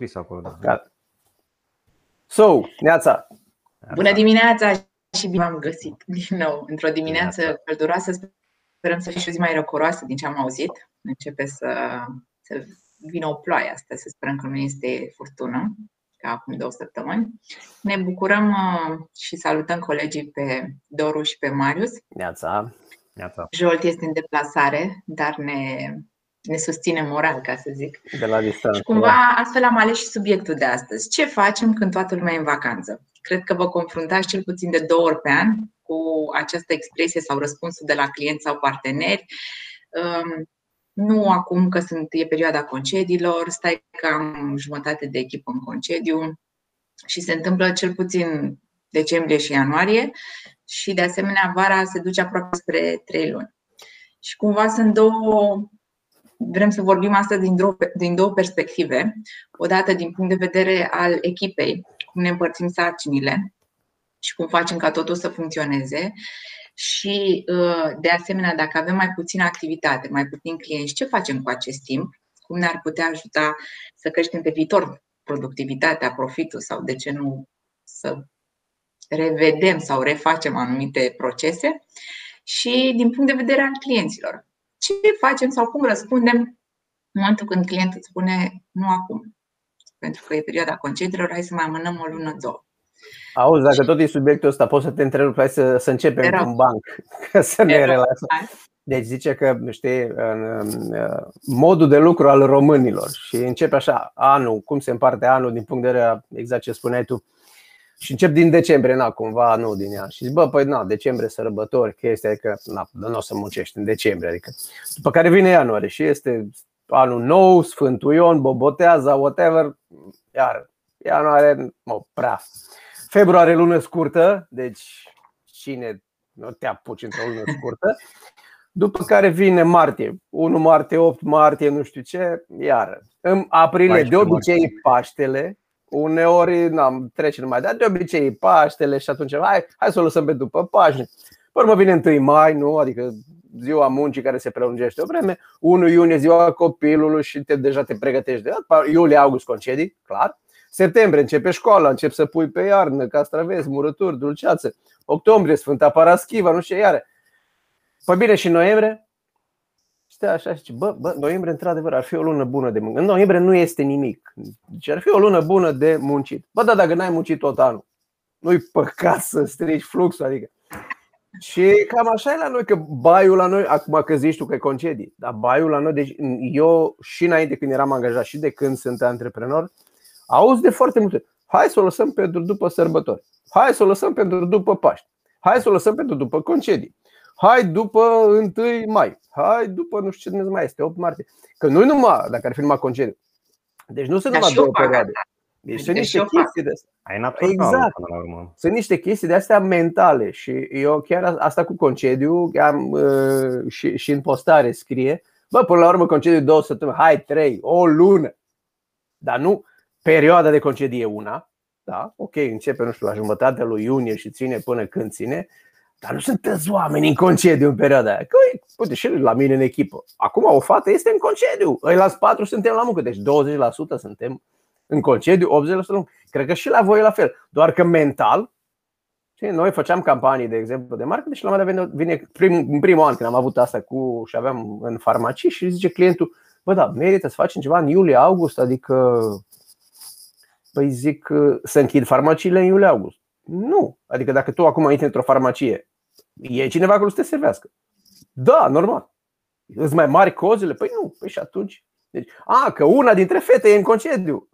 scris acolo. Da. Gata. So, neața. Bună dimineața și bine am găsit din nou într-o dimineață călduroasă. Sperăm să fie și o zi mai răcoroasă din ce am auzit. Începe să, să vină o ploaie astăzi, să sperăm că nu este furtună ca acum două săptămâni. Ne bucurăm uh, și salutăm colegii pe Doru și pe Marius. Neața. Neața. Jolt este în deplasare, dar ne, ne susține moral, ca să zic. De la distanță. Și cumva astfel am ales și subiectul de astăzi. Ce facem când toată lumea e în vacanță? Cred că vă confruntați cel puțin de două ori pe an cu această expresie sau răspunsul de la clienți sau parteneri. Um, nu acum că sunt, e perioada concediilor, stai cam jumătate de echipă în concediu și se întâmplă cel puțin decembrie și ianuarie și de asemenea vara se duce aproape spre trei luni. Și cumva sunt două vrem să vorbim astăzi din două, din două perspective. Odată din punct de vedere al echipei, cum ne împărțim sarcinile și cum facem ca totul să funcționeze. Și, uh, de asemenea, dacă avem mai puțină activitate, mai puțin clienți, ce facem cu acest timp? Cum ne-ar putea ajuta să creștem pe viitor productivitatea, profitul sau, de ce nu, să revedem sau refacem anumite procese? Și din punct de vedere al clienților, ce facem sau cum răspundem în momentul când clientul îți spune nu acum, pentru că e perioada concediilor, hai să mai amânăm o lună, două. Auzi, dacă tot e subiectul ăsta, poți să te întrerup, hai să, să începem cu un banc, să ne relaxăm. Deci zice că, știi, în modul de lucru al românilor și începe așa, anul, cum se împarte anul din punct de vedere exact ce spuneai tu, și încep din decembrie, na, cumva, nu din ea. Și zic, bă, păi na, decembrie, sărbători, chestia, adică, na, nu o să muncești în decembrie, adică. După care vine ianuarie și este anul nou, Sfântul Ion, bobotează, whatever, iar ianuarie, mă, prea. Februarie, lună scurtă, deci cine nu te apuci într-o lună scurtă. După care vine martie, 1 martie, 8 martie, nu știu ce, iar în aprilie, de obicei Paștele, Uneori n-am trece numai, dar de obicei Paștele și atunci hai, hai să o lăsăm pe după Paști. Pe urmă vine 1 mai, nu? Adică ziua muncii care se prelungește o vreme, 1 iunie ziua copilului și te, deja te pregătești de iulie, august concedii, clar. Septembrie începe școala, încep să pui pe iarnă castraveți, murături, dulceață. Octombrie, Sfânta Paraschiva, nu știu iară. Păi bine, și noiembrie? Stă așa și zice, bă, bă, noiembrie într-adevăr ar fi o lună bună de muncit. În noiembrie nu este nimic. Deci ar fi o lună bună de muncit. Bă, da, dacă n-ai muncit tot anul, nu-i păcat să strici fluxul, adică. Și cam așa e la noi, că baiul la noi, acum că zici tu că e concedii, dar baiul la noi, deci eu și înainte când eram angajat și de când sunt antreprenor, auzi de foarte multe. Hai să o lăsăm pentru după sărbători. Hai să o lăsăm pentru după Paști. Hai să o lăsăm pentru după concedii. Hai după 1 mai. Hai după nu știu ce mai este, 8 martie. Că nu numai, dacă ar fi numai concediu. Deci nu sunt numai două perioade. Deci sunt niște chestii de astea. Exact. Sunt niște chestii de astea mentale și eu chiar asta cu concediu am uh, și, și în postare scrie Bă, până la urmă concediu două săptămâni, hai trei, o lună. Dar nu perioada de concediu e una, da? Ok, începe, nu știu, la jumătatea lui iunie și ține până când ține, dar nu sunteți oameni în concediu în perioada aia. Că, uite, și la mine în echipă. Acum o fată este în concediu. Îi las patru suntem la muncă. Deci 20% suntem în concediu, 80% la muncă. Cred că și la voi e la fel. Doar că mental, noi făceam campanii, de exemplu, de marketing și la un moment vine prim, în primul an când am avut asta cu și aveam în farmacii și zice clientul, bă, da, merită să facem ceva în iulie-august, adică Păi zic să închid farmaciile în iulie-august. Nu. Adică dacă tu acum intri într-o farmacie E cineva care să te servească. Da, normal. Îți mai mari cozile? Păi nu. Păi și atunci. Deci, a, că una dintre fete e în concediu.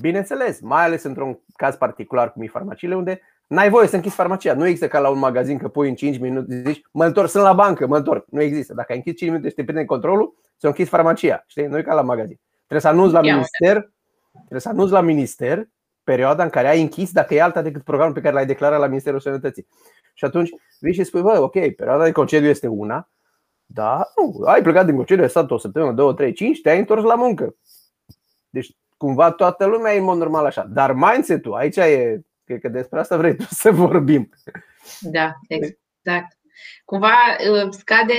Bineînțeles, mai ales într-un caz particular cum e farmaciile, unde n-ai voie să închizi farmacia. Nu există ca la un magazin că pui în 5 minute, zici, mă întorc, sunt la bancă, mă întorc. Nu există. Dacă ai închis 5 minute și te prinde controlul, să închizi farmacia. Știi? Nu e ca la magazin. Trebuie să anunți la minister, trebuie să anunți la minister perioada în care ai închis dacă e alta decât programul pe care l-ai declarat la Ministerul Sănătății. Și atunci vii și spui, bă, ok, perioada de concediu este una, da, nu, ai plecat din concediu, ai stat o săptămână, două, trei, cinci, te-ai întors la muncă. Deci cumva toată lumea e în mod normal așa. Dar mindset-ul, aici e, cred că despre asta vrei tu să vorbim. Da, exact. Cumva uh, scade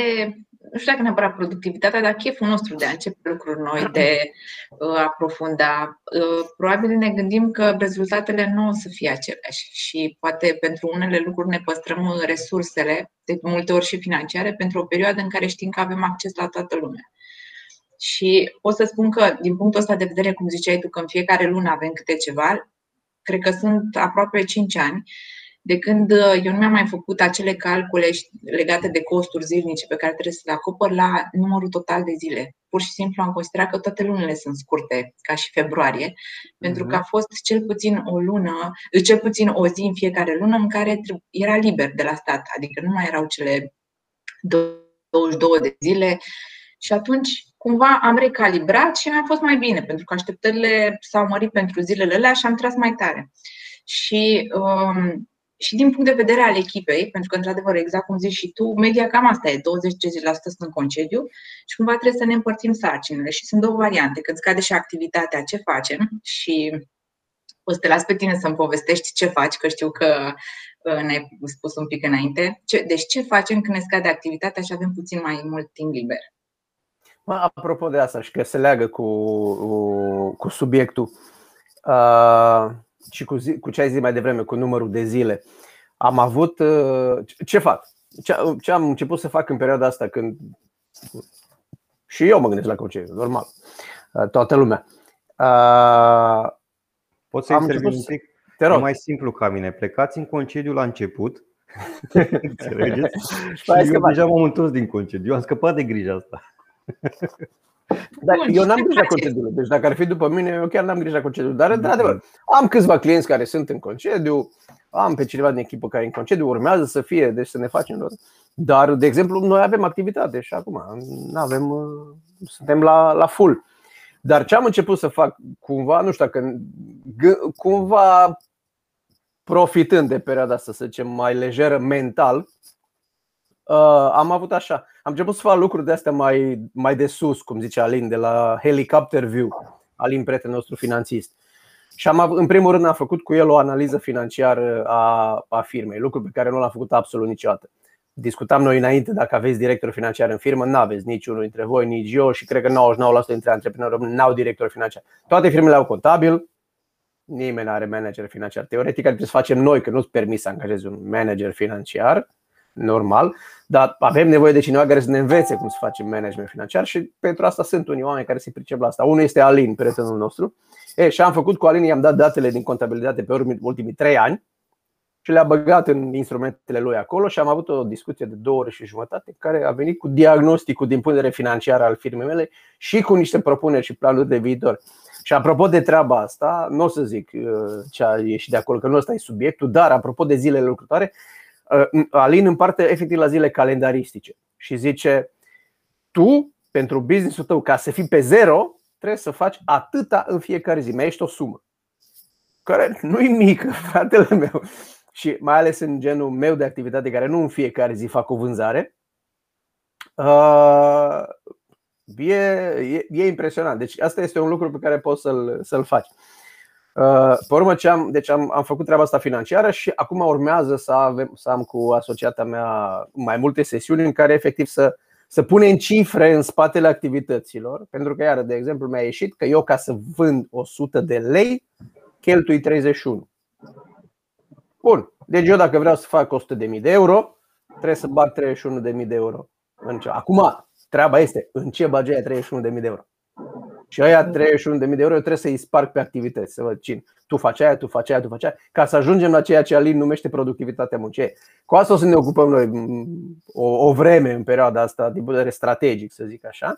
nu știu dacă neapărat productivitatea, dar cheful nostru de a începe lucruri noi, de uh, aprofunda. Uh, probabil ne gândim că rezultatele nu o să fie aceleași și poate pentru unele lucruri ne păstrăm resursele, de multe ori și financiare, pentru o perioadă în care știm că avem acces la toată lumea. Și pot să spun că, din punctul ăsta de vedere, cum ziceai tu, că în fiecare lună avem câte ceva, cred că sunt aproape 5 ani de când uh, eu nu mi-am mai făcut acele calcule legate de costuri zilnice pe care trebuie să le acopăr la numărul total de zile. Pur și simplu am considerat că toate lunile sunt scurte, ca și februarie, mm-hmm. pentru că a fost cel puțin o lună, cel puțin o zi în fiecare lună în care era liber de la stat, adică nu mai erau cele 22 de zile și atunci cumva am recalibrat și mi-a fost mai bine, pentru că așteptările s-au mărit pentru zilele alea și am tras mai tare. Și um, și din punct de vedere al echipei, pentru că, într-adevăr, exact cum zici și tu, media cam asta e, 20-30% sunt în concediu și cumva trebuie să ne împărțim sarcinile. Și sunt două variante, când scade și activitatea, ce facem și o să te las pe tine să-mi povestești ce faci, că știu că uh, ne-ai spus un pic înainte. Deci ce facem când ne scade activitatea și avem puțin mai mult timp liber? Apropo de asta și că se leagă cu, cu subiectul, uh, și cu, zi, cu ce ai zis mai devreme, cu numărul de zile, am avut. Uh, ce fac? Ce, ce am început să fac în perioada asta când. Și eu mă gândesc la concediu, normal. Uh, toată lumea. Uh, Poți să intervin un pic? Te rog. mai simplu ca mine. Plecați în concediu la început. Înțelegeți? și eu deja m-am întors din concediu. Eu am scăpat de grija asta. Dar Bun, eu n-am grijă concediu. Deci dacă ar fi după mine, eu chiar n-am grijă concediu. Dar, da. într-adevăr, am câțiva clienți care sunt în concediu, am pe cineva din echipă care e în concediu, urmează să fie, deci să ne facem lor. Dar, de exemplu, noi avem activitate și acum nu avem, uh, suntem la, la full. Dar ce am început să fac, cumva, nu știu dacă, cumva profitând de perioada asta, să zicem, mai lejeră mental, uh, am avut așa. Am început să fac lucruri de astea mai, mai de sus, cum zice Alin, de la Helicopter View, Alin, prietenul nostru finanțist. Și am, în primul rând am făcut cu el o analiză financiară a, a firmei, lucru pe care nu l-am făcut absolut niciodată. Discutam noi înainte dacă aveți director financiar în firmă, nu aveți niciunul dintre voi, nici eu și cred că 99% dintre antreprenori nu au director financiar. Toate firmele au contabil, nimeni nu are manager financiar. Teoretic ar trebui să facem noi, că nu-ți permis să angajezi un manager financiar, normal, dar avem nevoie de cineva care să ne învețe cum să facem management financiar și pentru asta sunt unii oameni care se pricep la asta. Unul este Alin, prietenul nostru. E, și am făcut cu Alin, i-am dat datele din contabilitate pe ultimii trei ani și le-a băgat în instrumentele lui acolo și am avut o discuție de două ore și jumătate care a venit cu diagnosticul din punct de vedere financiar al firmei mele și cu niște propuneri și planuri de viitor. Și apropo de treaba asta, nu o să zic uh, ce a ieșit de acolo, că nu ăsta e subiectul, dar apropo de zilele lucrătoare, Uh, Alin împarte efectiv la zile calendaristice și zice tu, pentru businessul tău, ca să fii pe zero, trebuie să faci atâta în fiecare zi. Mai ești o sumă care nu e mică, fratele meu. Și mai ales în genul meu de activitate, care nu în fiecare zi fac o vânzare, uh, e, e, e impresionant. Deci, asta este un lucru pe care poți să-l, să-l faci. Uh, pe urmă ce am, deci am, am făcut treaba asta financiară și acum urmează să, avem, să am cu asociata mea mai multe sesiuni în care efectiv să, să punem cifre în spatele activităților. Pentru că, iară, de exemplu, mi-a ieșit că eu ca să vând 100 de lei, cheltui 31. Bun. Deci eu dacă vreau să fac 100.000 de euro, trebuie să bag 31.000 de euro. Acum, treaba este în ce bagi 31.000 de euro. Și aia 31.000 de euro eu trebuie să-i sparg pe activități, să văd cine. Tu faci aia, tu faci aia, tu faci aia, ca să ajungem la ceea ce Alin numește productivitatea muncii. Cu asta o să ne ocupăm noi o, o vreme în perioada asta, din punct de vedere strategic, să zic așa,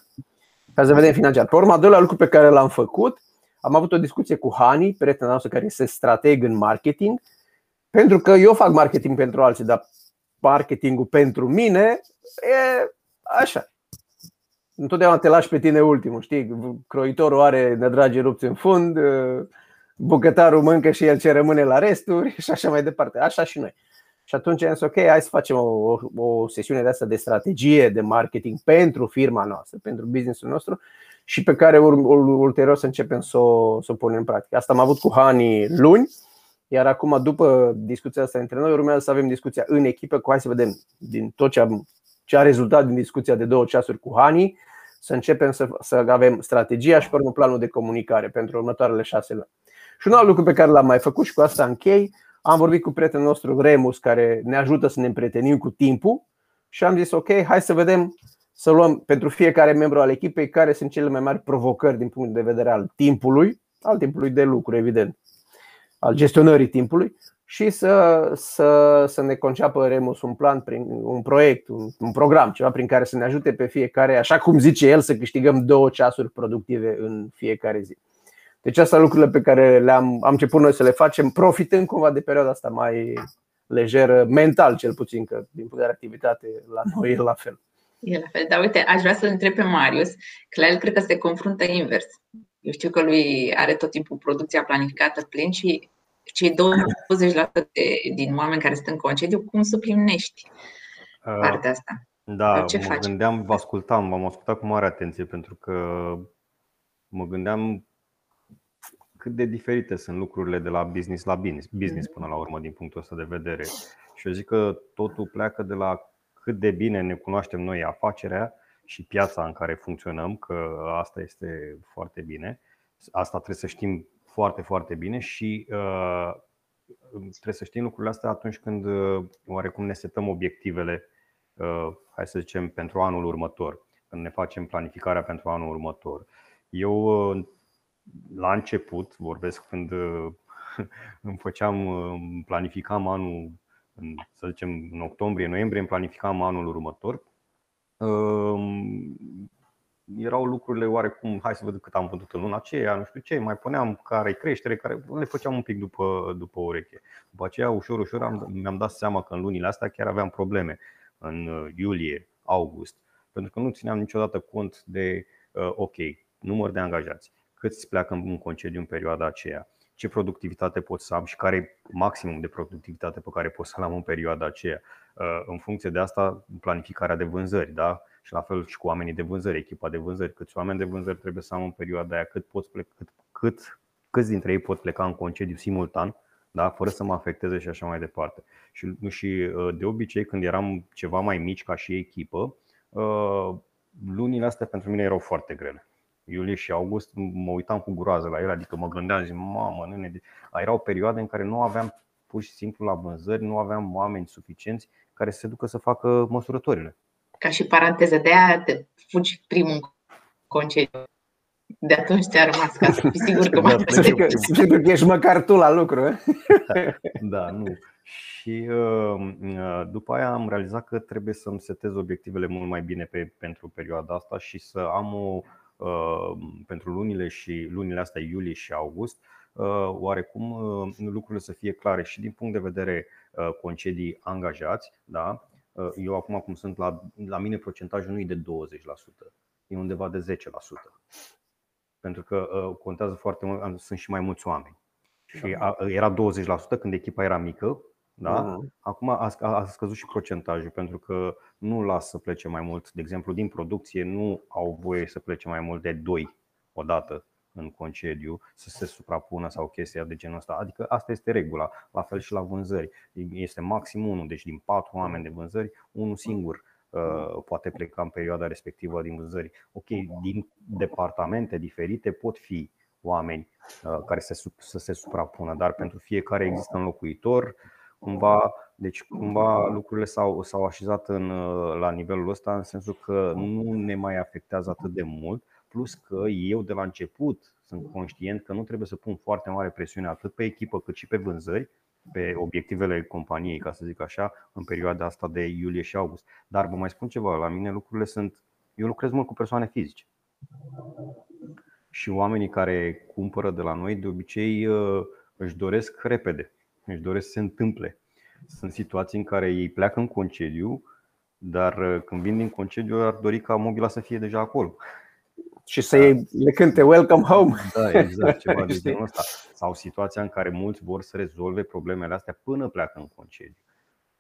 ca să vedem financiar. Pe urmă, al doilea lucru pe care l-am făcut, am avut o discuție cu Hani, prietenul nostru care este strateg în marketing, pentru că eu fac marketing pentru alții, dar marketingul pentru mine e așa, întotdeauna te lași pe tine ultimul, știi? Croitorul are nădrage rupți în fund, bucătarul mâncă și el ce rămâne la resturi și așa mai departe. Așa și noi. Și atunci am zis, ok, hai să facem o, o sesiune de asta de strategie de marketing pentru firma noastră, pentru businessul nostru și pe care ulterior să începem să o, să o punem în practică. Asta am avut cu Hani luni, iar acum, după discuția asta între noi, urmează să avem discuția în echipă cu hai să vedem din tot ce am ce a rezultat din discuția de două ceasuri cu Hani, să începem să, să avem strategia și pe planul de comunicare pentru următoarele șase luni. Și un alt lucru pe care l-am mai făcut și cu asta închei, am vorbit cu prietenul nostru Remus, care ne ajută să ne împrietenim cu timpul și am zis ok, hai să vedem să luăm pentru fiecare membru al echipei care sunt cele mai mari provocări din punct de vedere al timpului, al timpului de lucru, evident, al gestionării timpului și să, să, să ne conceapă Remus un plan, prin, un proiect, un, un program, ceva prin care să ne ajute pe fiecare, așa cum zice el, să câștigăm două ceasuri productive în fiecare zi. Deci asta lucrurile pe care le-am am început noi să le facem, profitând cumva de perioada asta mai lejeră, mental cel puțin, că din punct de activitate la noi e la fel. E la fel, dar uite, aș vrea să-l întreb pe Marius, că la el cred că se confruntă invers. Eu știu că lui are tot timpul producția planificată plin și cei 20% de, din oameni care sunt în concediu, cum suplinești uh, partea asta? Da, ce mă faci? gândeam, vă ascultam, v-am ascultat cu mare atenție pentru că mă gândeam cât de diferite sunt lucrurile de la business la business, business până la urmă din punctul ăsta de vedere. Și eu zic că totul pleacă de la cât de bine ne cunoaștem noi afacerea și piața în care funcționăm, că asta este foarte bine. Asta trebuie să știm foarte, foarte bine și uh, trebuie să știm lucrurile astea atunci când uh, oarecum ne setăm obiectivele, uh, hai să zicem, pentru anul următor, când ne facem planificarea pentru anul următor. Eu uh, la început, vorbesc când uh, îmi făceam, uh, planificam anul, în, să zicem, în octombrie, noiembrie, îmi planificam anul următor. Um, erau lucrurile oarecum, hai să văd cât am vândut în luna aceea, nu știu ce, mai puneam care creștere, care le făceam un pic după, după ureche. După aceea, ușor, ușor am, mi-am dat seama că în lunile astea chiar aveam probleme, în uh, iulie, august, pentru că nu țineam niciodată cont de, ok, număr de angajați, câți pleacă în concediu în perioada aceea, ce productivitate pot să am și care e maximum de productivitate pe care pot să-l am în perioada aceea. Uh, în funcție de asta, planificarea de vânzări, da? și la fel și cu oamenii de vânzări, echipa de vânzări, câți oameni de vânzări trebuie să am în perioada aia, cât, poți pleca, cât, cât, câți dintre ei pot pleca în concediu simultan, da? fără să mă afecteze și așa mai departe. Și, și uh, de obicei, când eram ceva mai mici ca și echipă, uh, lunile astea pentru mine erau foarte grele iulie și august, mă uitam cu groază la el, adică mă gândeam, zic, mamă, nene, erau perioade în care nu aveam pur și simplu la vânzări, nu aveam oameni suficienți care să se ducă să facă măsurătorile. Ca și paranteză, de aia te fugi primul concediu. De atunci te-a rămas ca să fii sigur că mai Sigur că ești măcar tu la lucru. Da, da, nu. Și uh, uh, după aia am realizat că trebuie să-mi setez obiectivele mult mai bine pe, pentru perioada asta și să am o Uh, pentru lunile și lunile astea, iulie și august, uh, oarecum uh, lucrurile să fie clare și din punct de vedere concedii angajați. Da? Eu acum cum sunt la, la mine procentajul nu e de 20%, e undeva de 10%. Pentru că contează foarte mult, sunt și mai mulți oameni. Și era 20% când echipa era mică, da? Uh-huh. Acum a, a scăzut și procentajul pentru că nu las să plece mai mult. De exemplu, din producție nu au voie să plece mai mult de 2 odată în concediu, să se suprapună sau chestia de genul ăsta. Adică asta este regula. La fel și la vânzări. Este maxim unul, deci din patru oameni de vânzări, unul singur uh, poate pleca în perioada respectivă din vânzări. Ok, din departamente diferite pot fi oameni uh, care se, să se suprapună, dar pentru fiecare există înlocuitor Cumva, deci cumva lucrurile s-au, s-au așezat în, la nivelul ăsta în sensul că nu ne mai afectează atât de mult, plus că eu de la început sunt conștient că nu trebuie să pun foarte mare presiune atât pe echipă cât și pe vânzări, pe obiectivele companiei, ca să zic așa, în perioada asta de iulie și august. Dar vă mai spun ceva, la mine lucrurile sunt. Eu lucrez mult cu persoane fizice. Și oamenii care cumpără de la noi, de obicei, își doresc repede își doresc să se întâmple. Sunt situații în care ei pleacă în concediu, dar uh, când vin din concediu ar dori ca mobila să fie deja acolo. Și să da. le cânte Welcome Home. Da, exact, ceva de genul ăsta. Sau situația în care mulți vor să rezolve problemele astea până pleacă în concediu.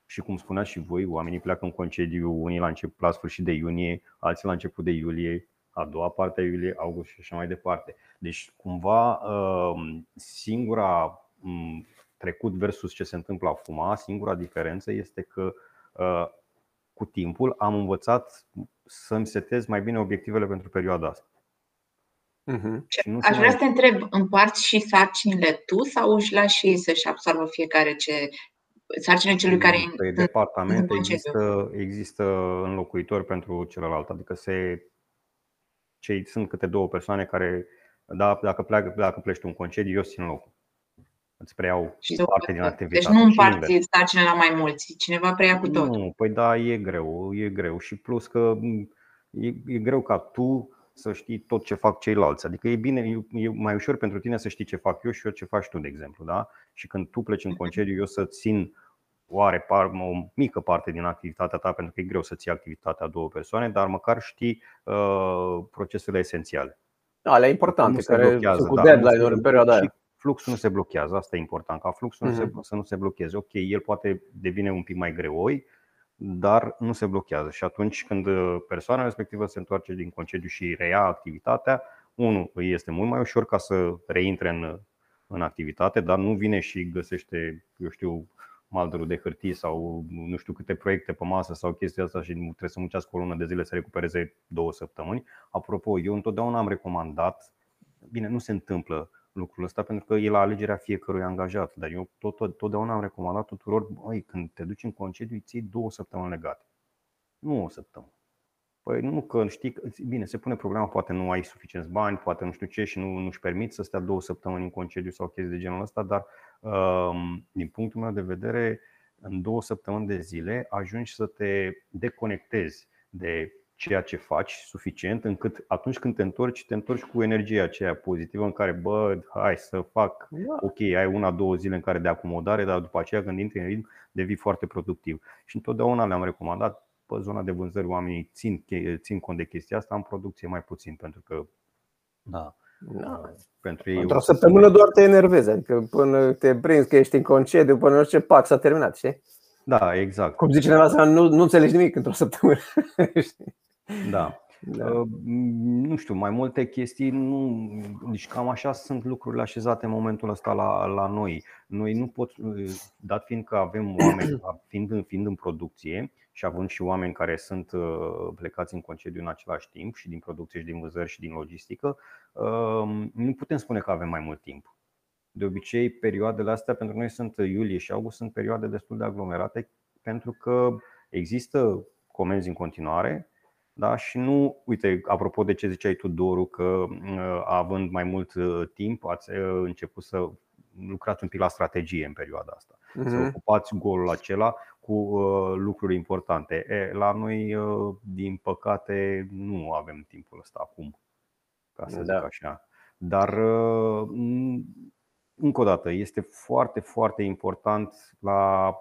Și cum spuneați și voi, oamenii pleacă în concediu, unii la, început, la sfârșit de iunie, alții la început de iulie, a doua parte a iulie, august și așa mai departe. Deci, cumva, uh, singura trecut versus ce se întâmplă acum, singura diferență este că uh, cu timpul am învățat să-mi setez mai bine obiectivele pentru perioada asta. Uh-huh. Aș vrea să te întreb, împarți și sarcinile tu sau își lași ei să-și absorbă fiecare ce sarcinile celui care Pe departament există, există înlocuitori pentru celălalt, adică se, cei sunt câte două persoane care, da, dacă, pleacă, dacă pleci tu un concediu, eu țin locul. Îți preiau și parte din activitate. Deci nu împarți sarcinile la mai mulți, cineva preia cu tot. Nu, păi da, e greu, e greu și plus că e, e greu ca tu să știi tot ce fac ceilalți. Adică e bine, e mai ușor pentru tine să știi ce fac eu și eu ce faci tu, de exemplu. Da? Și când tu pleci în mhm. concediu, eu să țin oare par, o mică parte din activitatea ta, pentru că e greu să ții activitatea a două persoane, dar măcar știi uh, procesele esențiale. Da, ale importante, care blochează, sunt cu da, deadline-uri în perioada aia. Fluxul nu se blochează, asta e important, ca fluxul mm-hmm. nu se, mhm. să nu se blocheze. Ok, el poate devine un pic mai greoi, dar nu se blochează. Și atunci când uh, persoana respectivă se întoarce din concediu și reia activitatea, unul îi este mult mai ușor ca să reintre în, în activitate, dar nu vine și găsește, eu știu, maldărul de hârtie sau nu știu câte proiecte pe masă sau chestia asta și trebuie să muncească o lună de zile să recupereze două săptămâni. Apropo, eu întotdeauna am recomandat, bine, nu se întâmplă lucrul ăsta pentru că e la alegerea fiecărui angajat. Dar eu tot, tot, totdeauna am recomandat tuturor, băi, când te duci în concediu, îi ții două săptămâni legate. Nu o săptămână. Păi nu că știi, bine, se pune problema, poate nu ai suficienți bani, poate nu știu ce și nu, nu-și permit să stea două săptămâni în concediu sau chestii de genul ăsta, dar um, din punctul meu de vedere, în două săptămâni de zile ajungi să te deconectezi de ceea ce faci suficient încât atunci când te întorci, te întorci cu energia aceea pozitivă în care, bă, hai să fac, da. ok, ai una, două zile în care de acomodare, dar după aceea când intri în ritm, devii foarte productiv. Și întotdeauna le-am recomandat pe zona de vânzări oamenii țin, țin cont de chestia asta, în producție mai puțin, pentru că da, da. Pentru ei Într-o săptămână doar te enervezi, adică până te prinzi că ești în concediu, până orice pac s-a terminat, știi? Da, exact. Cum zice cineva, nu, nu înțelegi nimic într-o săptămână. Da. Da. Uh, nu știu, mai multe chestii, nu, deci cam așa sunt lucrurile așezate în momentul ăsta la, la noi. Noi nu pot, dat fiind că avem oameni, fiind, fiind în producție și având și oameni care sunt uh, plecați în concediu în același timp, și din producție, și din vânzări, și din logistică, uh, nu putem spune că avem mai mult timp. De obicei, perioadele astea pentru noi sunt iulie și august, sunt perioade destul de aglomerate pentru că există comenzi în continuare, da? Și nu, uite, apropo de ce ziceai tu, Doru, că uh, având mai mult uh, timp, ați uh, început să lucrați un pic la strategie în perioada asta. Uh-huh. Să mhm. ocupați golul acela cu lucruri importante. E, la noi, din păcate, nu avem timpul ăsta acum, ca să da. zic așa. Dar, încă o dată, este foarte, foarte important la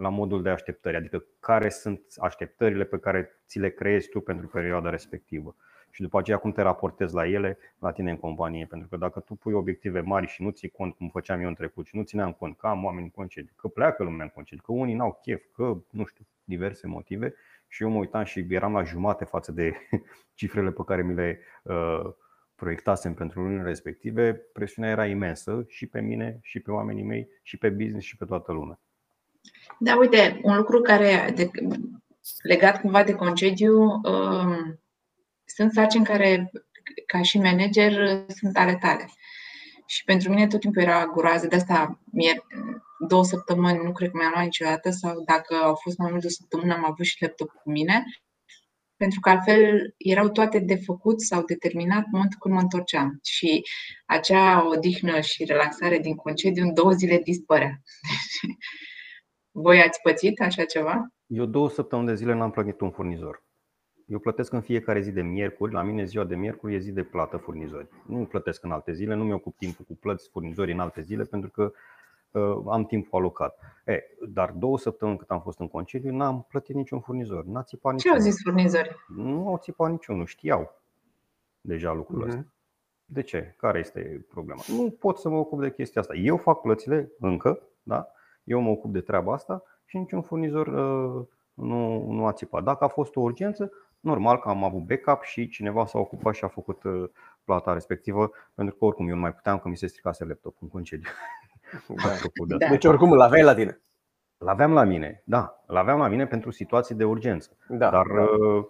la modul de așteptări, adică care sunt așteptările pe care ți le creezi tu pentru perioada respectivă. Și după aceea cum te raportezi la ele la tine în companie. Pentru că dacă tu pui obiective mari și nu ții cont cum făceam eu în trecut și nu țineam cont că am oameni în concediu, că pleacă lumea în concediu, că unii n-au chef, că nu știu, diverse motive și eu mă uitam și eram la jumate față de cifrele pe care mi le uh, proiectasem pentru lunile respective, presiunea era imensă și pe mine, și pe oamenii mei, și pe business, și pe toată lumea. Da, uite, un lucru care, de, legat cumva de concediu, um, sunt sarcini care, ca și manager, sunt ale tale. Și pentru mine tot timpul era groază, de asta mie, două săptămâni nu cred că mi-am luat niciodată sau dacă au fost mai mult de o săptămână am avut și laptop cu mine, pentru că altfel erau toate de făcut sau determinat în momentul când mă întorceam. Și acea odihnă și relaxare din concediu în două zile dispărea. Voi ați pățit așa ceva? Eu două săptămâni de zile n-am plătit un furnizor. Eu plătesc în fiecare zi de miercuri, la mine ziua de miercuri e zi de plată furnizori. Nu plătesc în alte zile, nu mi-ocup timpul cu plăți furnizori în alte zile pentru că uh, am timpul alocat. E, dar două săptămâni cât am fost în concediu, n-am plătit niciun furnizor. N-a țipat niciun. Ce au zis furnizori? Nu au țipat niciunul, știau deja lucrul uh-huh. ăsta. De ce? Care este problema? Nu pot să mă ocup de chestia asta. Eu fac plățile încă, da? Eu mă ocup de treaba asta și niciun furnizor uh, nu, nu a țipat. Dacă a fost o urgență, normal că am avut backup și cineva s-a ocupat și a făcut uh, plata respectivă, pentru că oricum eu nu mai puteam că mi se stricase laptop în concediu. Da. Da. Deci oricum îl aveai la tine. L-aveam la mine, da, l-aveam la mine pentru situații de urgență. Da, dar da. Uh,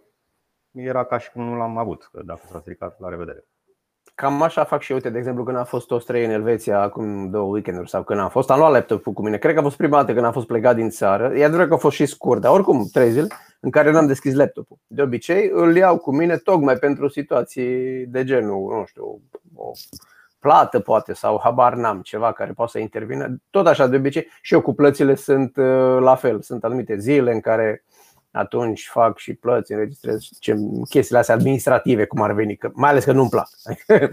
era ca și cum nu l-am avut, că dacă s-a stricat, la revedere. Cam așa fac și eu, uite, de exemplu, când a fost toți trei în Elveția acum două weekenduri sau când am fost, am luat laptopul cu mine. Cred că a fost prima dată când am fost plecat din țară. E adevărat că a fost și scurt, dar oricum trei zile în care n-am deschis laptopul. De obicei îl iau cu mine tocmai pentru situații de genul, nu știu, o plată poate sau habar n-am, ceva care poate să intervină. Tot așa de obicei și eu cu plățile sunt uh, la fel. Sunt anumite zile în care atunci fac și plăți, înregistrez chestiile astea administrative, cum ar veni, că, mai ales că nu-mi plac.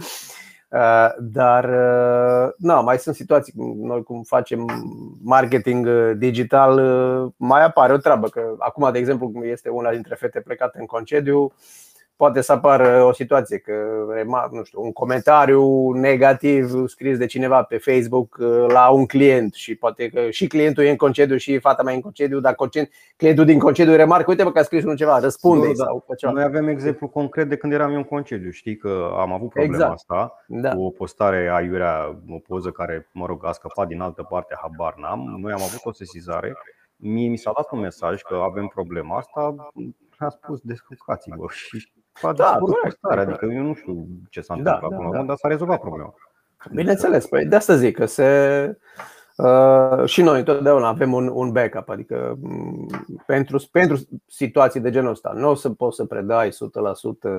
Uh, dar uh, na, mai sunt situații, noi cum facem marketing digital, mai apare o treabă. Că acum, de exemplu, este una dintre fete plecate în concediu, poate să apară o situație că nu știu, un comentariu negativ scris de cineva pe Facebook uh, la un client și poate că și clientul e în concediu și fata mea e în concediu, dar clientul din concediu remarcă, uite bă că a scris unul ceva, răspunde da. sau ceva. Noi avem exemplu concret de când eram eu în concediu. Știi că am avut problema exact. asta da. cu o postare aiurea, o poză care, mă rog, a scăpat din altă parte, habar n-am. Noi am avut o sesizare Mie mi s-a dat un mesaj că avem problema asta, a spus descurcați-vă și a da, postare, adică eu nu știu ce s-a da, întâmplat da, până la da. dar s-a rezolvat problema. Bineînțeles, păi de asta zic că se Uh, și noi întotdeauna avem un, un backup, adică mm, pentru, pentru situații de genul ăsta nu o să poți să predai 100%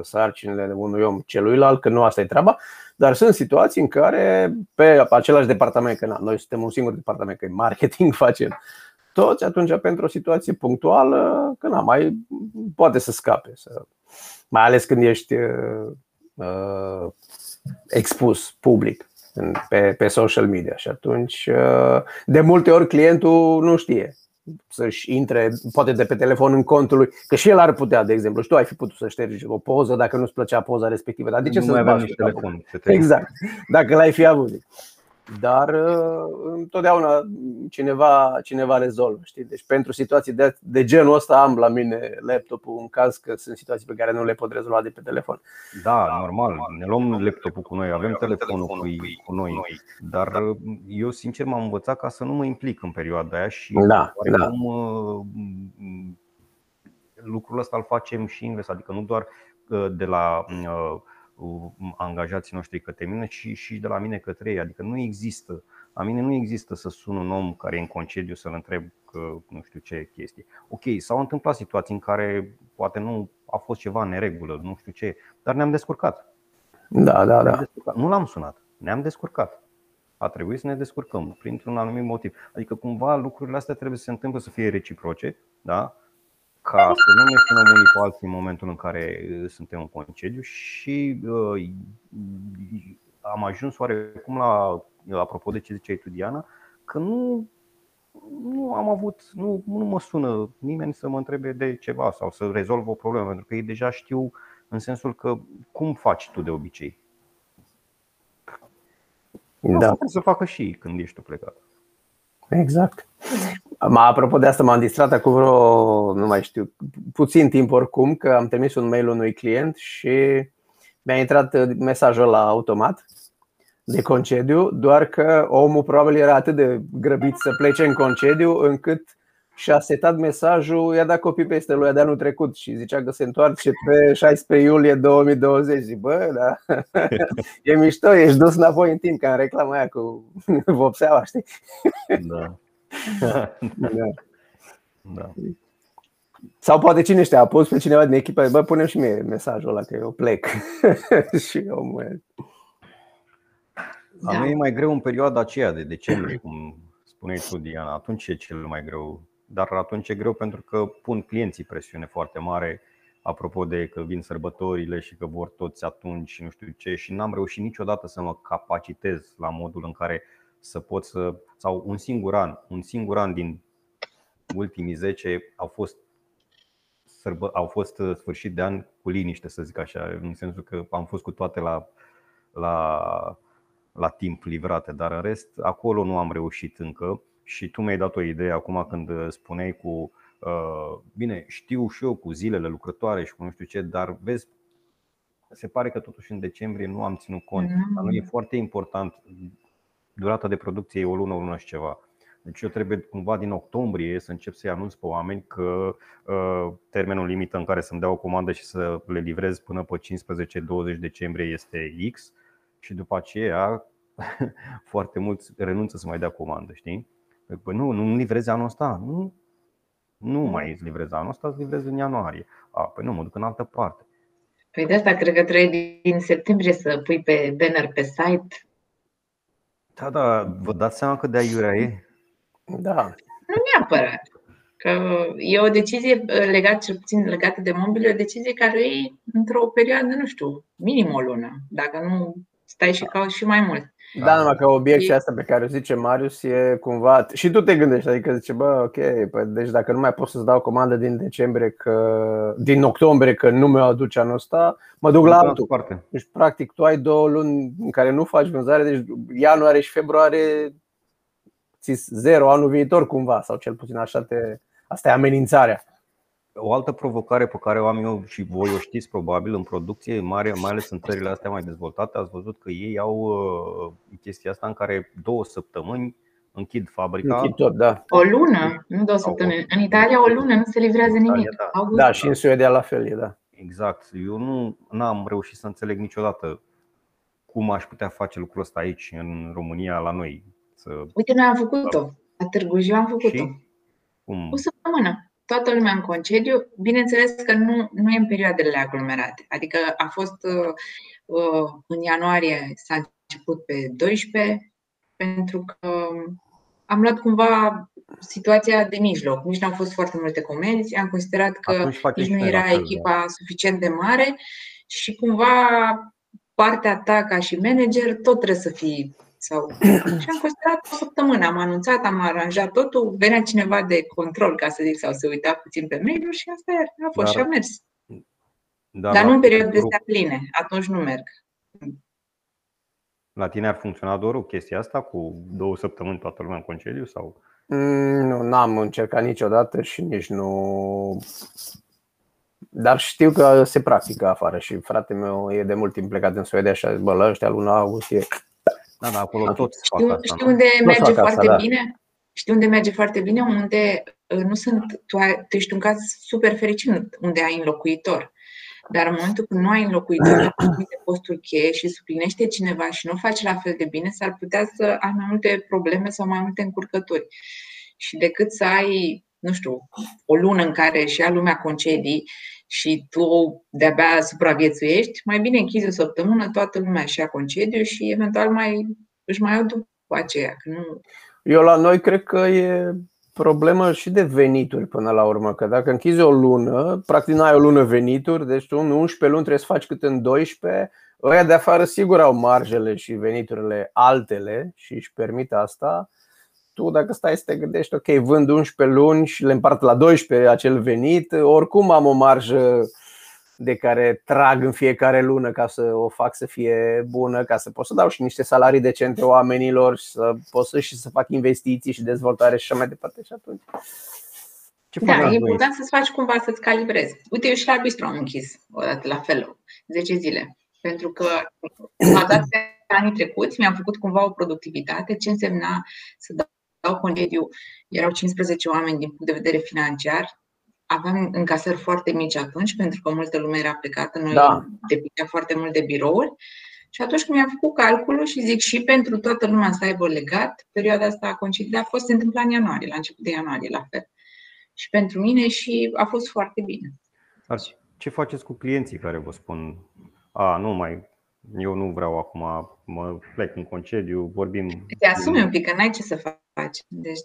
sarcinile unui om celuilalt, că nu asta e treaba, dar sunt situații în care pe același departament, că na, noi suntem un singur departament, că e marketing facem toți, atunci pentru o situație punctuală, că na, mai poate să scape, să, mai ales când ești uh, uh, expus public pe, pe social media și atunci uh, de multe ori clientul nu știe să-și intre, poate de pe telefon în contul lui, că și el ar putea, de exemplu, și tu ai fi putut să ștergi o poză dacă nu-ți plăcea poza respectivă. Dar de ce nu să mai nici telefon? Exact. Dacă l-ai fi avut. Dar uh, întotdeauna cineva, cineva rezolvă. Știi? Deci pentru situații de, de genul ăsta am la mine laptopul în caz că sunt situații pe care nu le pot rezolva de pe telefon. Da, normal. Ne luăm laptopul cu noi, avem telefonul cu, cu noi. Dar uh, eu sincer m-am învățat ca să nu mă implic în perioada aia și da, da. Cum, uh, lucrul ăsta îl facem și invers, adică nu doar de la angajații noștri către mine și, și de la mine către ei. Adică nu există, la mine nu există să sun un om care e în concediu să-l întreb că nu știu ce chestie. Ok, s-au întâmplat situații în care poate nu a fost ceva în neregulă, nu știu ce, dar ne-am descurcat. Da, da, da. Descurcat. Nu l-am sunat, ne-am descurcat. A trebuit să ne descurcăm printr-un anumit motiv. Adică cumva lucrurile astea trebuie să se întâmple să fie reciproce, da? Ca să nu ne spunem unii pe alții în momentul în care uh, suntem în concediu și uh, am ajuns oarecum la, apropo de ce ziceai tu, Diana, că nu, nu am avut, nu, nu mă sună nimeni să mă întrebe de ceva sau să rezolv o problemă, pentru că ei deja știu în sensul că cum faci tu de obicei. Da. Asta să facă și când ești tu plecat. Exact. Ma, apropo de asta, m-am distrat acum vreo, nu mai știu, puțin timp oricum, că am trimis un mail unui client și mi-a intrat mesajul la automat de concediu, doar că omul probabil era atât de grăbit să plece în concediu încât și-a setat mesajul, i-a dat copii peste lui de anul trecut și zicea că se întoarce pe 16 iulie 2020. Zic, bă, da, e mișto, ești dus înapoi în timp, ca în reclama aia cu vopseaua, știi? Da. Da. da. Sau poate cine știe, a pus pe cineva din echipă, bă, punem și mie mesajul ăla că eu plec. și eu mă... Da. A mea e mai greu în perioada aceea de decembrie, cum spuneai tu, Diana. Atunci e cel mai greu dar atunci e greu pentru că pun clienții presiune foarte mare apropo de că vin sărbătorile și că vor toți atunci și nu știu ce și n-am reușit niciodată să mă capacitez la modul în care să pot să sau un singur an, un singur an din ultimii 10 au fost sărbă, au fost uh, sfârșit de an cu liniște, să zic așa, în sensul că am fost cu toate la, la, la timp livrate, dar în rest acolo nu am reușit încă și tu mi-ai dat o idee acum când uh, spuneai cu uh, Bine, știu și eu cu zilele lucrătoare și cu nu știu ce, dar vezi, se pare că totuși în decembrie nu am ținut cont. Dar nu e foarte important. Durata de producție e o lună, o lună și ceva. Deci eu trebuie cumva din octombrie să încep să-i anunț pe oameni că uh, termenul limită în care să-mi dea o comandă și să le livrez până pe 15-20 decembrie este X și după aceea foarte mulți renunță să mai dea comandă, știi? Păi nu, nu livrezi anul ăsta? Nu, nu mai îți livrez anul ăsta, îți livrez în ianuarie. A, păi nu, mă duc în altă parte. Păi de asta cred că trebuie din septembrie să pui pe banner pe site. Da, da, vă dați seama cât de aiurea e? Da. Nu neapărat. Că e o decizie legată, cel puțin legată de mobil, o decizie care e într-o perioadă, nu știu, minim o lună. Dacă nu stai și cauți și mai mult. Da, numai că obiecția asta pe care o zice Marius e cumva Și tu te gândești, adică zice, bă, ok, păi, deci dacă nu mai pot să-ți dau comandă din decembrie că, din octombrie că nu mi-o aduce anul ăsta, mă duc la altul parte. Deci practic tu ai două luni în care nu faci vânzare, deci ianuarie și februarie ți zero anul viitor cumva, sau cel puțin așa te... Asta e amenințarea. O altă provocare pe care o am eu și voi o știți probabil în producție, mare, mai ales în țările astea mai dezvoltate, ați văzut că ei au uh, chestia asta în care două săptămâni închid fabrica. Închid tot, da. O lună, nu două săptămâni. În Italia o lună nu se livrează nimic. Da, da și în Suedia la fel e, da. Exact. Eu nu am reușit să înțeleg niciodată cum aș putea face lucrul ăsta aici, în România, la noi. Să... Uite, noi am făcut-o. La Târgu Jiu am făcut-o. Și? Cum? O săptămână toată lumea în concediu. Bineînțeles că nu, nu e în perioadele aglomerate. Adică a fost uh, uh, în ianuarie s-a început pe 12, pentru că am luat cumva situația de mijloc. Nici nu au fost foarte multe comenzi, am considerat că nici nu era echipa da. suficient de mare și cumva partea ta ca și manager tot trebuie să fii sau... Și am considerat o săptămână, am anunțat, am aranjat totul, venea cineva de control, ca să zic, sau se uita puțin pe mail și asta a fost Dar... și a mers. Da, Dar nu în perioade de astea pline, atunci nu merg. La tine ar funcționa doar o chestie asta cu două săptămâni toată lumea în concediu? sau? Mm, nu, n-am încercat niciodată și nici nu. Dar știu că se practică afară și fratele meu e de mult timp plecat în Suedia și a zis, bă, la ăștia luna august e da, da, acolo tot știu, asta, știu unde nu? merge foarte da. bine? Știu unde merge foarte bine, unde uh, nu sunt, tu, ai, tu ești un caz super fericit unde ai înlocuitor. Dar în momentul când nu ai înlocuitor la anumite posturi cheie și suplinește cineva și nu faci la fel de bine, s-ar putea să ai mai multe probleme sau mai multe încurcături. Și decât să ai, nu știu, o lună în care și ia lumea concedii și tu de-abia supraviețuiești, mai bine închizi o săptămână, toată lumea și ia concediu și eventual mai își mai iau după aceea. Că nu... Eu la noi cred că e problemă și de venituri până la urmă, că dacă închizi o lună, practic nu ai o lună venituri, deci tu în 11 luni trebuie să faci cât în 12, ăia de afară sigur au marjele și veniturile altele și își permit asta tu dacă stai să te gândești, ok, vând 11 luni și le împart la 12 acel venit, oricum am o marjă de care trag în fiecare lună ca să o fac să fie bună, ca să pot să dau și niște salarii decente oamenilor și să pot să și să fac investiții și dezvoltare și așa mai departe. Și atunci. Ce da, e important să-ți faci cumva să-ți calibrezi. Uite, eu și la bistro am închis odată la fel, 10 zile. Pentru că m-a dat pe anii trecuți, mi-am făcut cumva o productivitate, ce însemna să dau dau concediu, erau 15 oameni din punct de vedere financiar, aveam încasări foarte mici atunci, pentru că multă lume era plecată, noi da. depindea foarte mult de birouri. Și atunci când mi-am făcut calculul și zic și pentru toată lumea să aibă legat, perioada asta a concediu a fost se întâmpla în ianuarie, la început de ianuarie, la fel. Și pentru mine și a fost foarte bine. Ce faceți cu clienții care vă spun, a, nu mai eu nu vreau acum, mă plec în concediu, vorbim. Te asumi un pic, că n-ai ce să faci. Deci...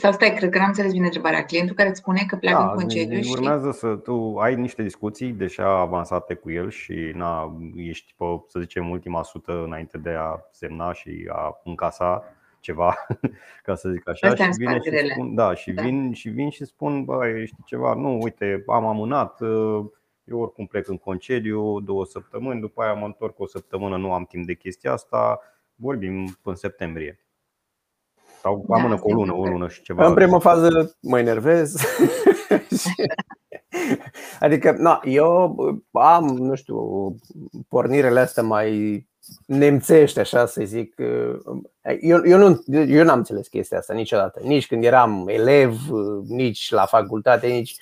Sau stai, cred că n-am înțeles bine întrebarea. Clientul care îți spune că pleacă da, în concediu și... Urmează să tu ai niște discuții deja avansate cu el și na, ești pe, să zicem, ultima sută înainte de a semna și a încasa ceva, ca să zic așa. și vin și spun, da, și, da. Vin, și vin și spun, băi, ești ceva, nu, uite, am amânat, eu oricum plec în concediu două săptămâni, după aia mă întorc o săptămână, nu am timp de chestia asta, vorbim în septembrie. Sau da, amână cu o lună, o lună și ceva. În prima fază mă enervez. adică, na, eu am, nu știu, pornirele astea mai nemțești, așa să zic. Eu, eu, nu, eu n-am înțeles chestia asta niciodată. Nici când eram elev, nici la facultate, nici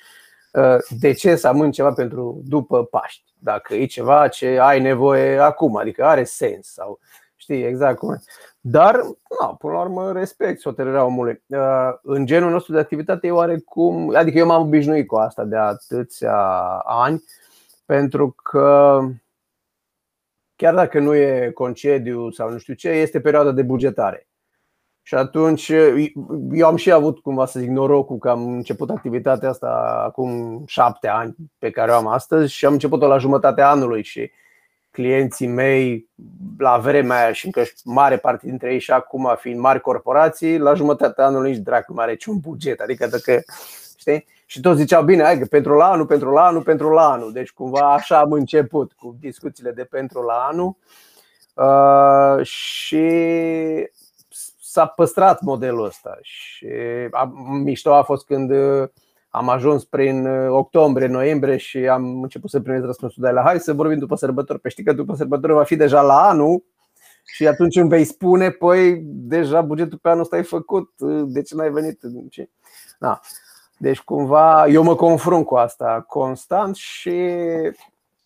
de ce să amân ceva pentru după Paști. Dacă e ceva ce ai nevoie acum, adică are sens sau știi exact cum e. Dar, na, până la urmă, respect hotărârea omului. În genul nostru de activitate, eu oarecum, adică eu m-am obișnuit cu asta de atâția ani, pentru că chiar dacă nu e concediu sau nu știu ce, este perioada de bugetare. Și atunci eu am și avut, cumva să zic, norocul că am început activitatea asta acum șapte ani pe care o am astăzi și am început-o la jumătatea anului și clienții mei la vremea aia și încă mare parte dintre ei și acum fiind mari corporații, la jumătatea anului nici dracu nu are niciun buget. Adică dacă, știi? Și toți ziceau, bine, hai că pentru la anul, pentru la anul, pentru la anul. Deci cumva așa am început cu discuțiile de pentru la anul. Uh, și s-a păstrat modelul ăsta. Și a, mișto a fost când uh, am ajuns prin uh, octombrie, noiembrie și am început să primesc răspunsul de la hai să vorbim după sărbători, pe știi că după sărbători va fi deja la anul și atunci îmi vei spune, păi deja bugetul pe anul ăsta e făcut, de ce n-ai venit? Da. Deci cumva eu mă confrunt cu asta constant și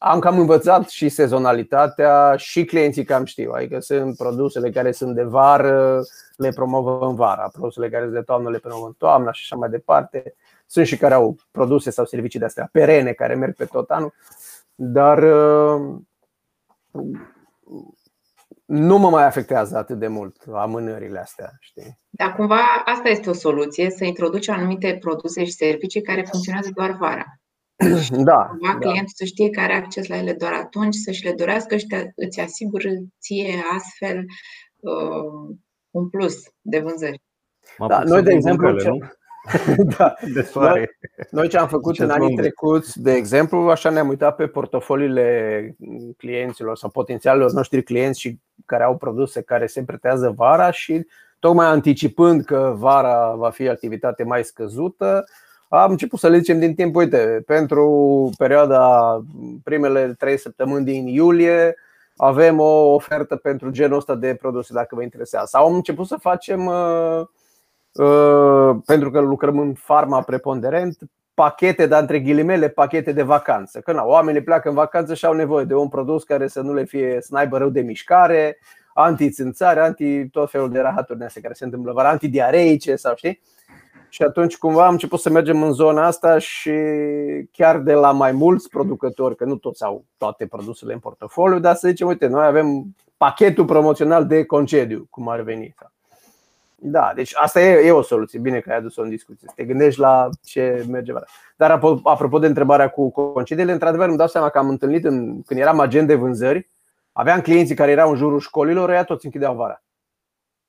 am cam învățat și sezonalitatea și clienții cam știu. Adică sunt produsele care sunt de vară, le promovăm vara, produsele care sunt de toamnă le promovăm toamna și așa mai departe. Sunt și care au produse sau servicii de astea perene care merg pe tot anul, dar nu mă mai afectează atât de mult amânările astea. Știi? Dar cumva asta este o soluție, să introduci anumite produse și servicii care funcționează doar vara. Da. Cumva da. clientul să știe că are acces la ele doar atunci, să-și le dorească și te, îți asigură ție astfel uh, un plus de vânzări. Da, noi, de exemplu, ce, da. De soare. Noi, noi ce am făcut ce în anii trecuți, de exemplu, așa ne-am uitat pe portofoliile clienților sau potențialilor noștri clienți și care au produse care se pretează vara și tocmai anticipând că vara va fi activitate mai scăzută, am început să le zicem din timp, uite, pentru perioada primele trei săptămâni din iulie avem o ofertă pentru genul ăsta de produse dacă vă interesează. Sau am început să facem uh, Uh, pentru că lucrăm în farma preponderent, pachete, dar între ghilimele, pachete de vacanță. Că na, oamenii pleacă în vacanță și au nevoie de un produs care să nu le fie, să n-aibă rău de mișcare, anti-țânțare, anti tot felul de rahaturi astea care se întâmplă, var antidiareice sau știi? Și atunci cumva am început să mergem în zona asta și chiar de la mai mulți producători, că nu toți au toate produsele în portofoliu, dar să zicem, uite, noi avem pachetul promoțional de concediu, cum ar veni. Da, deci asta e, e o soluție. Bine că ai adus-o în discuție. Să te gândești la ce merge vara. Dar apropo de întrebarea cu concediile, într-adevăr îmi dau seama că am întâlnit în, când eram agent de vânzări, aveam clienții care erau în jurul școlilor, ea toți închideau vara.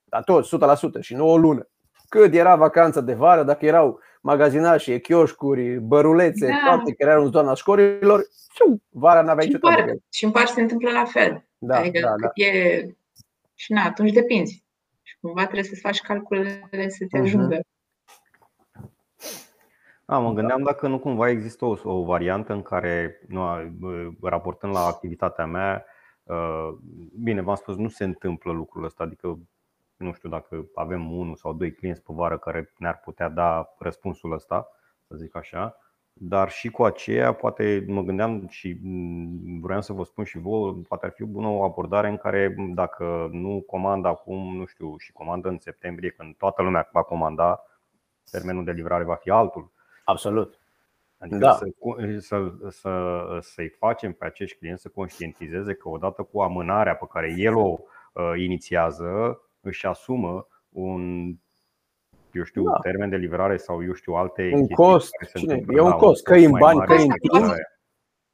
Dar toți, 100% și nu o lună. Cât era vacanța de vară, dacă erau magazinași, chioșcuri, bărulețe, da. toate care erau în zona școlilor, și vara n-avea nicio Și în par se întâmplă la fel. Da, adică da, da. e... Și na, atunci depinzi. Cumva trebuie să faci calculele să te mhm. ajungă. Da, mă gândeam dacă nu cumva există o, o variantă în care, nu, raportând la activitatea mea, ă, bine, v-am spus, nu se întâmplă lucrul ăsta, adică nu știu dacă avem unul sau doi clienți pe vară care ne-ar putea da răspunsul ăsta, să zic așa. Dar și cu aceea, poate mă gândeam și mm, vreau să vă spun și vouă, poate ar fi o bună o abordare în care dacă nu comandă acum, nu știu, și comandă în septembrie, când toată lumea va comanda, termenul de livrare va fi altul. Absolut. Adică da. să, să, să, să-i facem pe acești clienți să conștientizeze că odată cu amânarea pe care el o uh, inițiază, își asumă un eu știu, da. termen de livrare sau eu știu alte Un cost, cine? E un cost, că în bani, că în timp.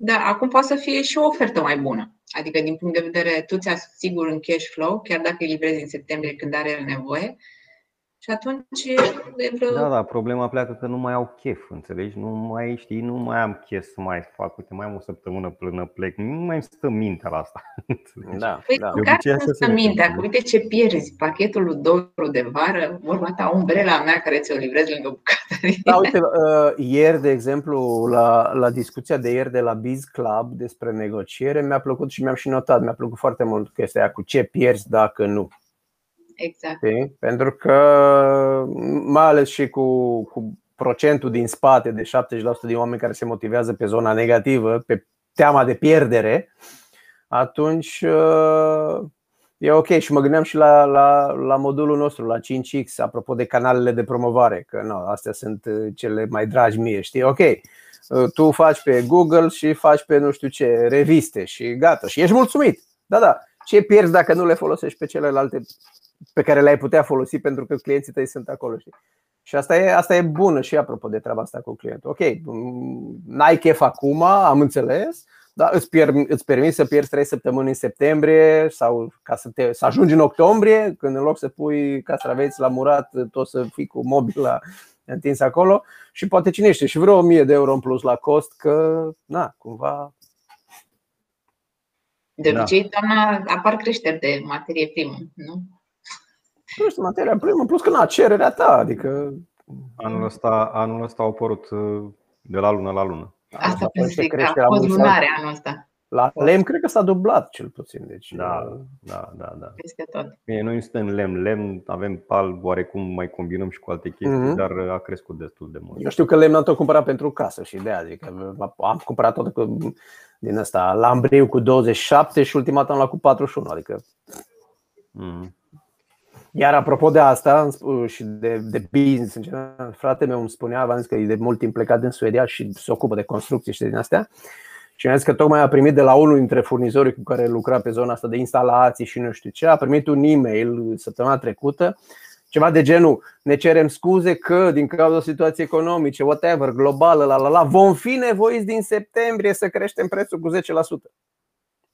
Da, acum poate să fie și o ofertă mai bună. Adică, din punct de vedere, tu ți sigur în cash flow, chiar dacă îi livrezi în septembrie când are el nevoie. Și Și atunci Da, da, problema pleacă că nu mai au chef, înțelegi? Nu mai știi, nu mai am chef să mai fac, uite, mai am o săptămână până plec, nu mai îmi stă mintea la asta. Da, păi da. care nu stă mintea? Că uite ce pierzi, pachetul lui Doru de vară, vorba ta, umbrela mea care ți-o livrez lângă bucătărie. Da, uite, uh, ieri, de exemplu, la, la discuția de ieri de la Biz Club despre negociere, mi-a plăcut și mi-am și notat, mi-a plăcut foarte mult chestia aia cu ce pierzi dacă nu. Exact. Știi? Pentru că, mai ales și cu, cu procentul din spate de 70% din oameni care se motivează pe zona negativă, pe teama de pierdere, atunci uh, e ok. Și mă gândeam și la, la, la modulul nostru, la 5X, apropo de canalele de promovare, că nu, astea sunt uh, cele mai dragi mie, știi? Ok, uh, tu faci pe Google și faci pe nu știu ce, reviste și gata, și ești mulțumit. Da, da. Ce pierzi dacă nu le folosești pe celelalte pe care le-ai putea folosi pentru că clienții tăi sunt acolo. Știi? Și asta e, asta e bună și apropo de treaba asta cu clientul. Ok, n-ai chef acum, am înțeles, dar îți, pier, îți permis să pierzi 3 săptămâni în septembrie sau ca să, te, să ajungi în octombrie, când în loc să pui castraveți la murat, tot să fii cu mobila întins acolo și poate cine știe și vreo 1000 de euro în plus la cost că, na, cumva de da. obicei, da. toamna apar creșteri de materie primă, nu? Nu știu, materia primă, plus că na, cererea ta, adică Anul ăsta, anul ăsta au apărut uh, de la lună la lună. Asta pe zic, a fost lunare anul ăsta. La lemn cred că s-a dublat cel puțin. Deci, da, uh, da, da, da. Peste tot. Bine, noi suntem lemn, lemn, avem pal, oarecum mai combinăm și cu alte chestii, mm-hmm. dar a crescut destul de mult. Eu știu că lemn am tot cumpărat pentru casă și de adică am cumpărat tot cu, din ăsta lambriu cu 27 și ultima dată am luat cu 41, adică mm-hmm. Iar apropo de asta și de, de business în general, frate meu îmi spunea, v-am zis că e de mult timp plecat din Suedia și se ocupă de construcții și din astea. Și mi-a zis că tocmai a primit de la unul dintre furnizorii cu care lucra pe zona asta de instalații și nu știu ce, a primit un e-mail săptămâna trecută ceva de genul, ne cerem scuze că din cauza situației economice, whatever, globală, la la la, vom fi nevoiți din septembrie să creștem prețul cu 10%.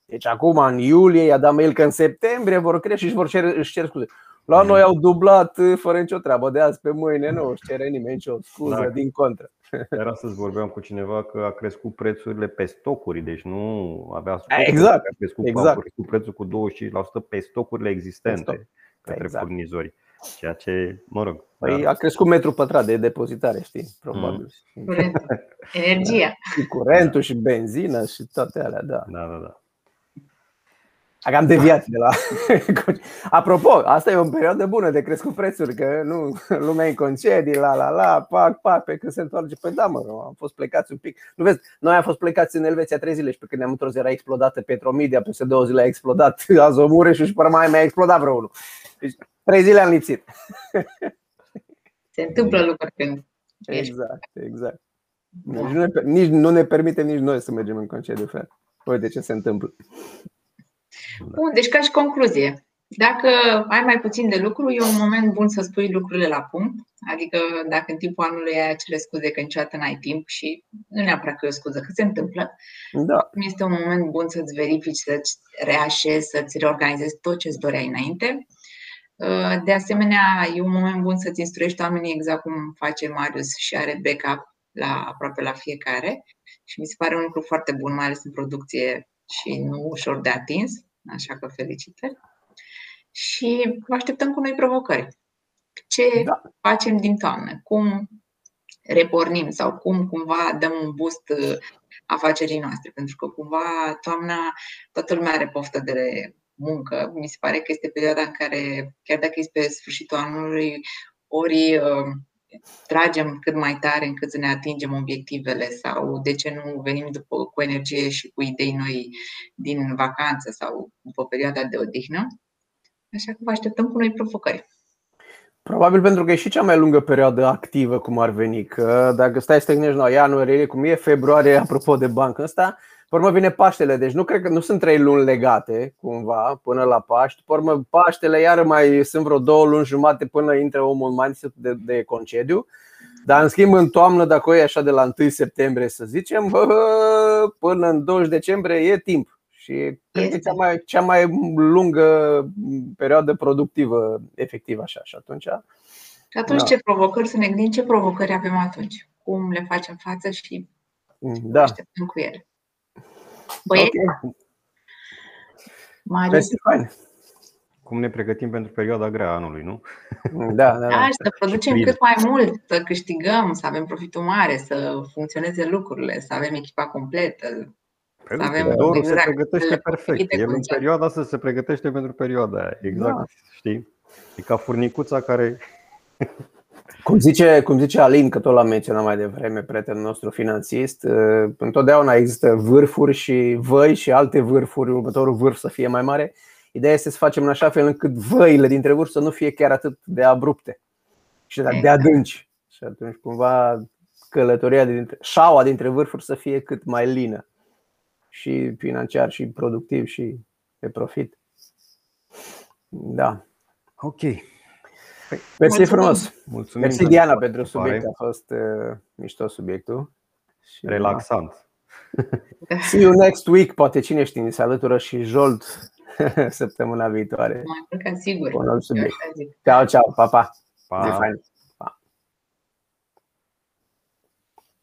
Deci acum, în iulie, i-a dat mail că în septembrie vor crește și își vor cer, își cer scuze. La noi au dublat uh, fără nicio treabă. De azi pe mâine nu își cere nimeni nicio scuză, da. din contră. Era să vorbeam cu cineva că a crescut prețurile pe stocuri, deci nu avea stocuri, exact. a crescut, exact. cu prețul cu 25% pe stocurile existente stoc. către exact. furnizori. Ceea ce, mă rog. Păi da. a crescut metru pătrat de depozitare, știi, probabil. Mm. Energia. Și curentul și benzina și toate alea, da. Da, da, da. Am deviat de la. Apropo, asta e o perioadă bună de crescut prețuri, că nu lumea în concedii, la la la, pac, pac, pe când se întoarce. Păi da, mă, am fost plecați un pic. Nu vezi, noi am fost plecați în Elveția trei zile și pe când ne-am întors era explodată Petromedia, peste două zile a explodat Azomure și și mai mai a explodat vreo unul. Deci trei zile am lipsit. Se întâmplă lucruri când Exact, exact. Nici nu, ne, nici nu ne permite nici noi să mergem în concediu, frate. Uite ce se întâmplă. Bun, deci ca și concluzie, dacă ai mai puțin de lucru, e un moment bun să spui lucrurile la punct. Adică dacă în timpul anului ai acele scuze că niciodată n-ai timp și nu neapărat că e o scuză, că se întâmplă, da. este un moment bun să-ți verifici, să-ți reașezi, să-ți reorganizezi tot ce-ți doreai înainte. De asemenea, e un moment bun să-ți instruiești oamenii exact cum face Marius și are backup la aproape la fiecare. Și mi se pare un lucru foarte bun, mai ales în producție și nu ușor de atins așa că felicitări. Și vă așteptăm cu noi provocări. Ce da. facem din toamnă? Cum repornim sau cum cumva dăm un boost uh, afacerii noastre? Pentru că cumva toamna toată lumea are poftă de muncă. Mi se pare că este perioada în care, chiar dacă este pe sfârșitul anului, ori uh, tragem cât mai tare încât să ne atingem obiectivele sau de ce nu venim după, cu energie și cu idei noi din vacanță sau după perioada de odihnă. Așa că vă așteptăm cu noi provocări. Probabil pentru că e și cea mai lungă perioadă activă, cum ar veni. Că dacă stai să te gândești, no, ianuarie, cum e februarie, apropo de bancă ăsta, pe urmă vine Paștele, deci nu cred că nu sunt trei luni legate cumva până la Paști. Pe urmă Paștele iar mai sunt vreo două luni jumate până intre omul în mindset de, de concediu. Dar în schimb în toamnă, dacă e așa de la 1 septembrie să zicem, până în 20 decembrie e timp. Și cred că e cea mai, cea mai lungă perioadă productivă, efectiv așa. Și atunci Și atunci da. ce provocări, să ne gândim ce provocări avem atunci, cum le facem față și da. așteptăm cu ele. Băieți, okay. Marius. Fain. Cum ne pregătim pentru perioada grea anului, nu? Da, da, da. da și să producem cât mai mult, să câștigăm, să avem profitul mare, să funcționeze lucrurile, să avem echipa completă. Păi să avem Dorul exact, se pregătește perfect. El în perioada asta se pregătește pentru perioada aia. Exact, da. știi? E ca furnicuța care cum zice, cum zice Alin, că tot l-am menționat mai devreme, prietenul nostru finanțist, uh, întotdeauna există vârfuri și văi și alte vârfuri, următorul vârf să fie mai mare. Ideea este să facem în așa fel încât văile dintre vârf să nu fie chiar atât de abrupte și de exact. adânci. Și atunci cumva călătoria dintre, șaua dintre vârfuri să fie cât mai lină și financiar și productiv și de profit. Da. Ok. Păi, Mersi frumos. Mulțumim Mersi Diana pentru subiect. A fost uh, mișto subiectul. Și Relaxant. See you next week. Poate cine știe, se alătură și Jolt săptămâna viitoare. Mai sigur. Un alt subiect. Ciao, ciao, pa, pa. pa.